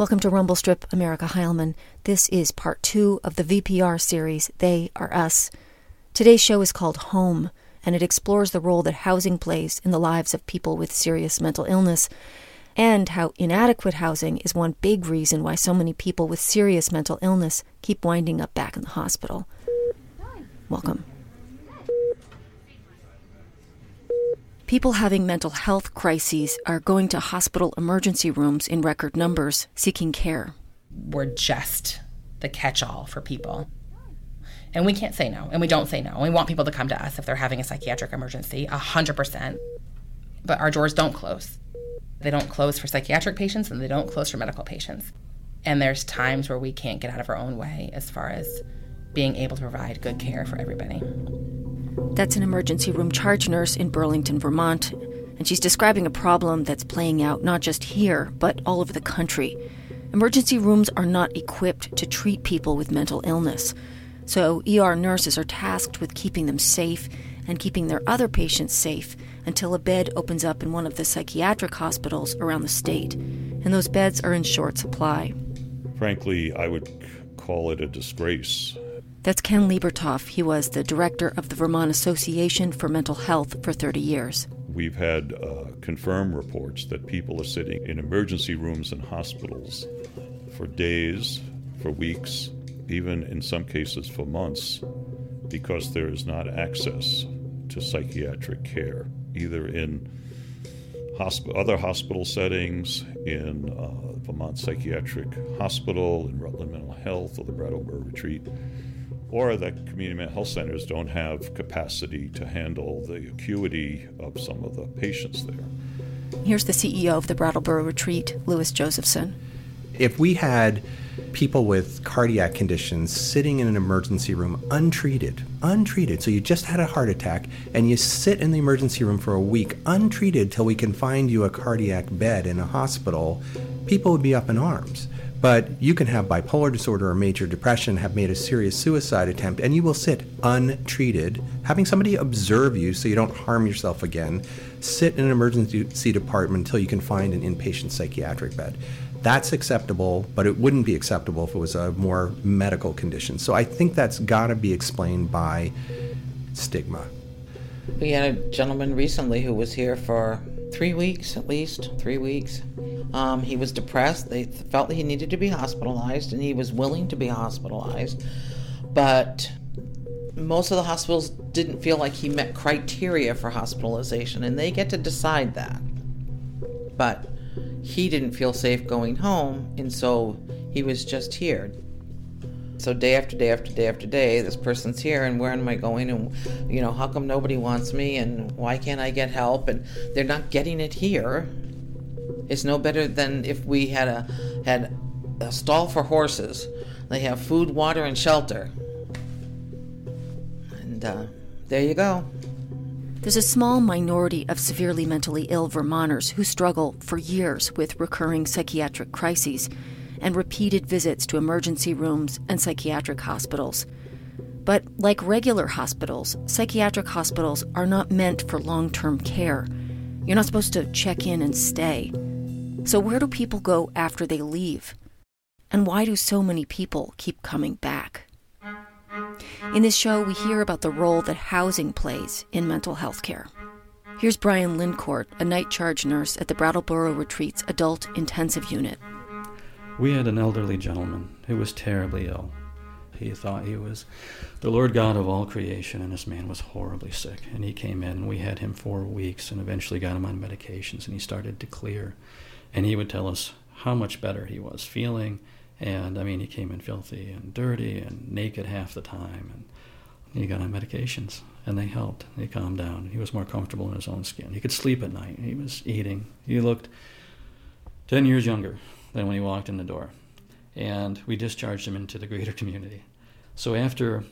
Welcome to Rumble Strip, I'm Erica Heilman. This is part two of the VPR series, They Are Us. Today's show is called Home, and it explores the role that housing plays in the lives of people with serious mental illness, and how inadequate housing is one big reason why so many people with serious mental illness keep winding up back in the hospital. Welcome. People having mental health crises are going to hospital emergency rooms in record numbers seeking care. We're just the catch all for people. And we can't say no, and we don't say no. We want people to come to us if they're having a psychiatric emergency, 100%. But our doors don't close. They don't close for psychiatric patients, and they don't close for medical patients. And there's times where we can't get out of our own way as far as being able to provide good care for everybody. That's an emergency room charge nurse in Burlington, Vermont, and she's describing a problem that's playing out not just here, but all over the country. Emergency rooms are not equipped to treat people with mental illness, so ER nurses are tasked with keeping them safe and keeping their other patients safe until a bed opens up in one of the psychiatric hospitals around the state, and those beds are in short supply. Frankly, I would call it a disgrace that's Ken Libertoff. He was the director of the Vermont Association for Mental Health for 30 years. We've had uh, confirmed reports that people are sitting in emergency rooms and hospitals for days, for weeks, even in some cases for months, because there is not access to psychiatric care, either in hosp- other hospital settings, in uh, Vermont Psychiatric Hospital, in Rutland Mental Health, or the Brattleboro Retreat or that community mental health centers don't have capacity to handle the acuity of some of the patients there. Here's the CEO of the Brattleboro Retreat, Louis Josephson. If we had people with cardiac conditions sitting in an emergency room untreated, untreated, so you just had a heart attack and you sit in the emergency room for a week untreated till we can find you a cardiac bed in a hospital, people would be up in arms. But you can have bipolar disorder or major depression, have made a serious suicide attempt, and you will sit untreated, having somebody observe you so you don't harm yourself again, sit in an emergency department until you can find an inpatient psychiatric bed. That's acceptable, but it wouldn't be acceptable if it was a more medical condition. So I think that's got to be explained by stigma. We had a gentleman recently who was here for three weeks at least, three weeks. Um, he was depressed. They felt that he needed to be hospitalized, and he was willing to be hospitalized. But most of the hospitals didn't feel like he met criteria for hospitalization, and they get to decide that. But he didn't feel safe going home, and so he was just here. So day after day after day after day, this person's here, and where am I going? And you know, how come nobody wants me? And why can't I get help? And they're not getting it here. It's no better than if we had a had a stall for horses. They have food, water, and shelter. And uh, there you go. There's a small minority of severely mentally ill Vermonters who struggle for years with recurring psychiatric crises and repeated visits to emergency rooms and psychiatric hospitals. But like regular hospitals, psychiatric hospitals are not meant for long term care. You're not supposed to check in and stay. So, where do people go after they leave? And why do so many people keep coming back? In this show, we hear about the role that housing plays in mental health care. Here's Brian Lindcourt, a night charge nurse at the Brattleboro Retreat's Adult Intensive Unit. We had an elderly gentleman who was terribly ill. He thought he was the Lord God of all creation, and this man was horribly sick. And he came in, and we had him for weeks, and eventually got him on medications, and he started to clear and he would tell us how much better he was feeling. And I mean, he came in filthy and dirty and naked half the time. And he got on medications, and they helped. He calmed down. He was more comfortable in his own skin. He could sleep at night. He was eating. He looked 10 years younger than when he walked in the door. And we discharged him into the greater community. So after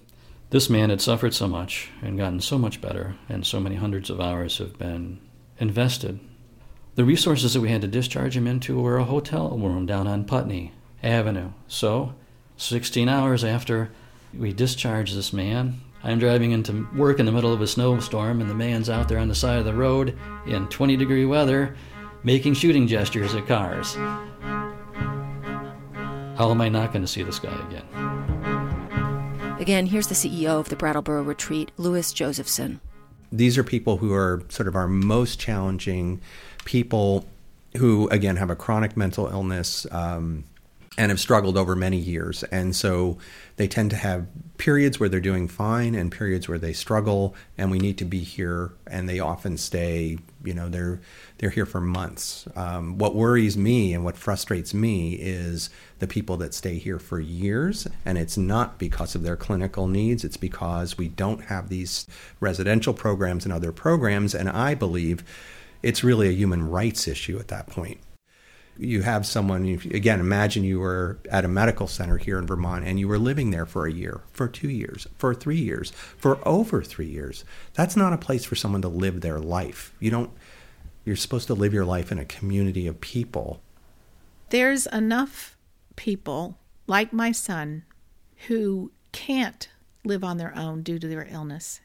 this man had suffered so much and gotten so much better, and so many hundreds of hours have been invested the resources that we had to discharge him into were a hotel room down on Putney Avenue. So, 16 hours after we discharged this man, I'm driving into work in the middle of a snowstorm, and the man's out there on the side of the road in 20 degree weather making shooting gestures at cars. How am I not going to see this guy again? Again, here's the CEO of the Brattleboro Retreat, Louis Josephson. These are people who are sort of our most challenging people who, again, have a chronic mental illness um, and have struggled over many years. And so they tend to have periods where they're doing fine and periods where they struggle, and we need to be here. And they often stay, you know, they're they're here for months. Um, what worries me and what frustrates me is the people that stay here for years, and it's not because of their clinical needs. It's because we don't have these residential programs and other programs, and I believe it's really a human rights issue at that point you have someone again imagine you were at a medical center here in vermont and you were living there for a year for two years for three years for over three years. That's not a place for someone to live their life. You don't you're supposed to live your life in a community of people. There's enough people like my son who can't live on their own due to their illness.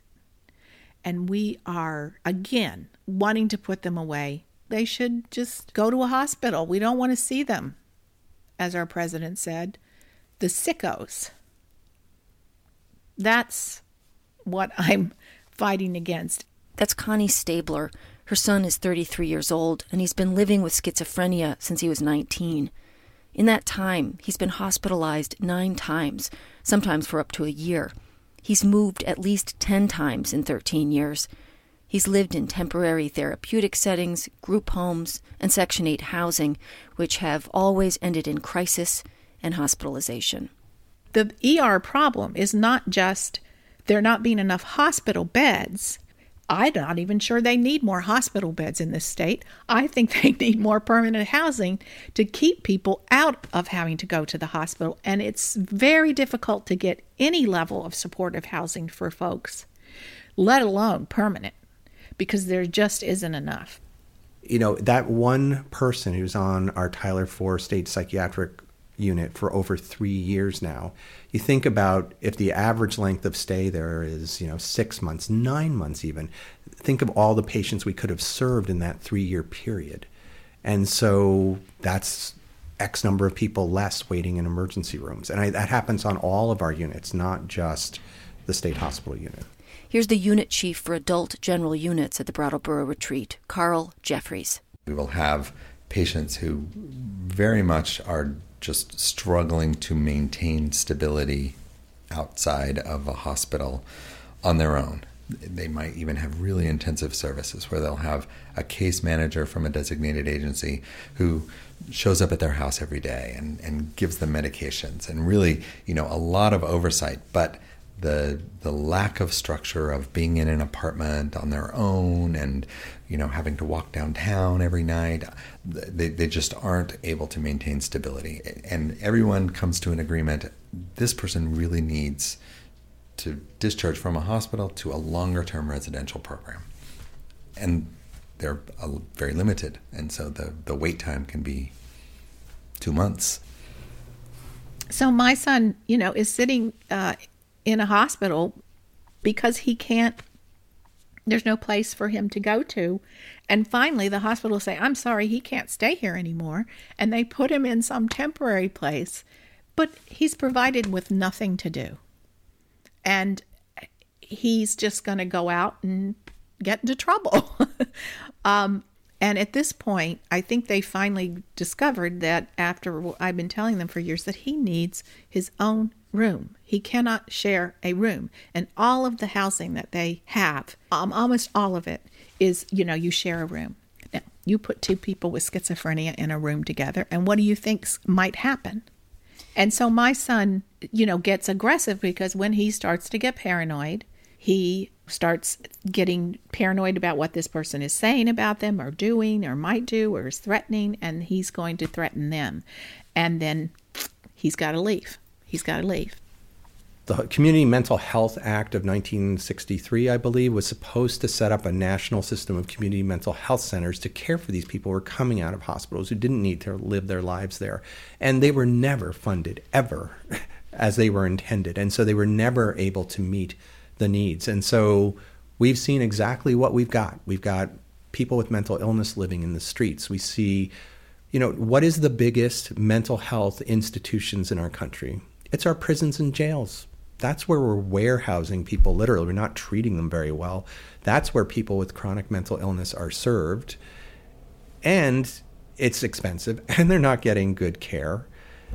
And we are again wanting to put them away they should just go to a hospital. We don't want to see them, as our president said. The sickos. That's what I'm fighting against. That's Connie Stabler. Her son is 33 years old, and he's been living with schizophrenia since he was 19. In that time, he's been hospitalized nine times, sometimes for up to a year. He's moved at least 10 times in 13 years. He's lived in temporary therapeutic settings, group homes, and Section 8 housing, which have always ended in crisis and hospitalization. The ER problem is not just there not being enough hospital beds. I'm not even sure they need more hospital beds in this state. I think they need more permanent housing to keep people out of having to go to the hospital. And it's very difficult to get any level of supportive housing for folks, let alone permanent because there just isn't enough. You know, that one person who's on our Tyler 4 state psychiatric unit for over three years now. You think about if the average length of stay there is, you know, six months, nine months even. Think of all the patients we could have served in that three year period. And so that's X number of people less waiting in emergency rooms. And I, that happens on all of our units, not just the state hospital unit. Here's the unit chief for adult general units at the Brattleboro Retreat, Carl Jeffries. We will have patients who very much are just struggling to maintain stability outside of a hospital on their own. They might even have really intensive services where they'll have a case manager from a designated agency who shows up at their house every day and, and gives them medications and really, you know, a lot of oversight. But the the lack of structure of being in an apartment on their own and you know having to walk downtown every night they, they just aren't able to maintain stability. And everyone comes to an agreement this person really needs to discharge from a hospital to a longer term residential program. And they're very limited. And so the, the wait time can be two months. So my son you know is sitting uh, in a hospital because he can't there's no place for him to go to. And finally the hospital say i'm sorry he can't stay here anymore. And they put him in some temporary place but he's provided with nothing to do. And he's just going to go out and get into trouble. Um, and at this point i think they finally discovered that after i've been telling them for years that he needs his own room. He cannot share a room. And all of the housing that they have, um, almost all of it, is you know, you share a room. Now, you put two people with schizophrenia in a room together, and what do you think might happen? And so my son, you know, gets aggressive because when he starts to get paranoid, he starts getting paranoid about what this person is saying about them or doing or might do or is threatening, and he's going to threaten them. And then he's got to leave he's got to leave. The Community Mental Health Act of 1963, I believe, was supposed to set up a national system of community mental health centers to care for these people who were coming out of hospitals who didn't need to live their lives there. And they were never funded, ever, as they were intended. And so they were never able to meet the needs. And so we've seen exactly what we've got. We've got people with mental illness living in the streets. We see You know, what is the biggest mental health institutions in our country? It's our prisons and jails. That's where we're warehousing people literally. We're not treating them very well. That's where people with chronic mental illness are served. And it's expensive and they're not getting good care.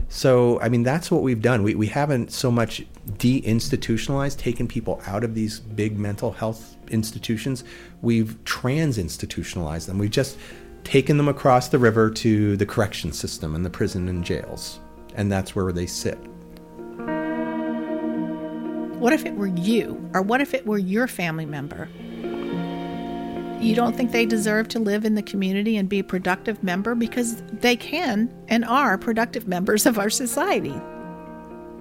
So, I mean, that's what we've done. We, we haven't so much deinstitutionalized, taken people out of these big mental health institutions. We've trans institutionalized them. We've just taken them across the river to the correction system and the prison and jails. And that's where they sit. What if it were you? Or what if it were your family member? You don't think they deserve to live in the community and be a productive member because they can and are productive members of our society.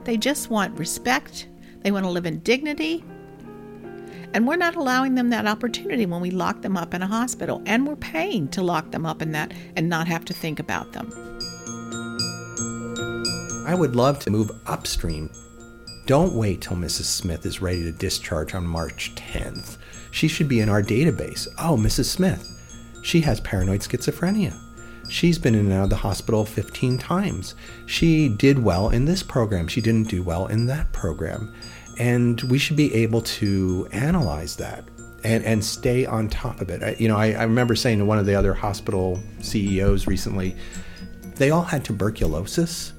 They just want respect, they want to live in dignity, and we're not allowing them that opportunity when we lock them up in a hospital, and we're paying to lock them up in that and not have to think about them. I would love to move upstream. Don't wait till Mrs. Smith is ready to discharge on March 10th. She should be in our database. Oh, Mrs. Smith, she has paranoid schizophrenia. She's been in and out of the hospital 15 times. She did well in this program. She didn't do well in that program. And we should be able to analyze that and, and stay on top of it. I, you know, I, I remember saying to one of the other hospital CEOs recently, they all had tuberculosis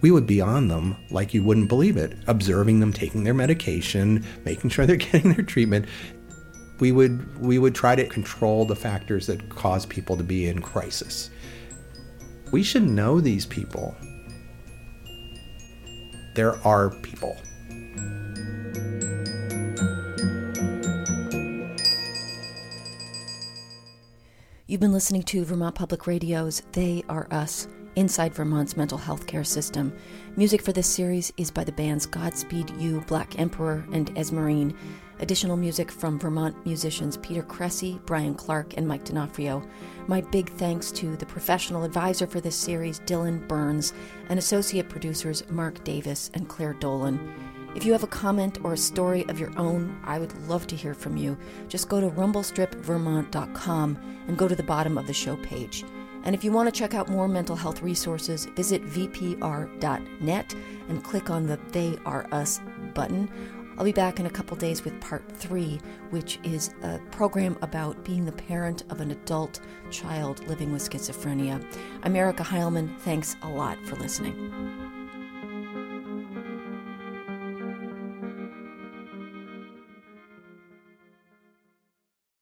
we would be on them like you wouldn't believe it, observing them taking their medication, making sure they're getting their treatment we would we would try to control the factors that cause people to be in crisis. We should know these people. There are people. You've been listening to Vermont Public Radio's They Are Us inside Vermont's mental health care system. Music for this series is by the bands Godspeed You, Black Emperor, and Esmerine. Additional music from Vermont musicians Peter Cressy, Brian Clark, and Mike D'Onofrio. My big thanks to the professional advisor for this series, Dylan Burns, and associate producers Mark Davis and Claire Dolan. If you have a comment or a story of your own, I would love to hear from you. Just go to rumblestripvermont.com and go to the bottom of the show page. And if you want to check out more mental health resources, visit vpr.net and click on the They Are Us button. I'll be back in a couple days with part three, which is a program about being the parent of an adult child living with schizophrenia. I'm Erica Heilman. Thanks a lot for listening.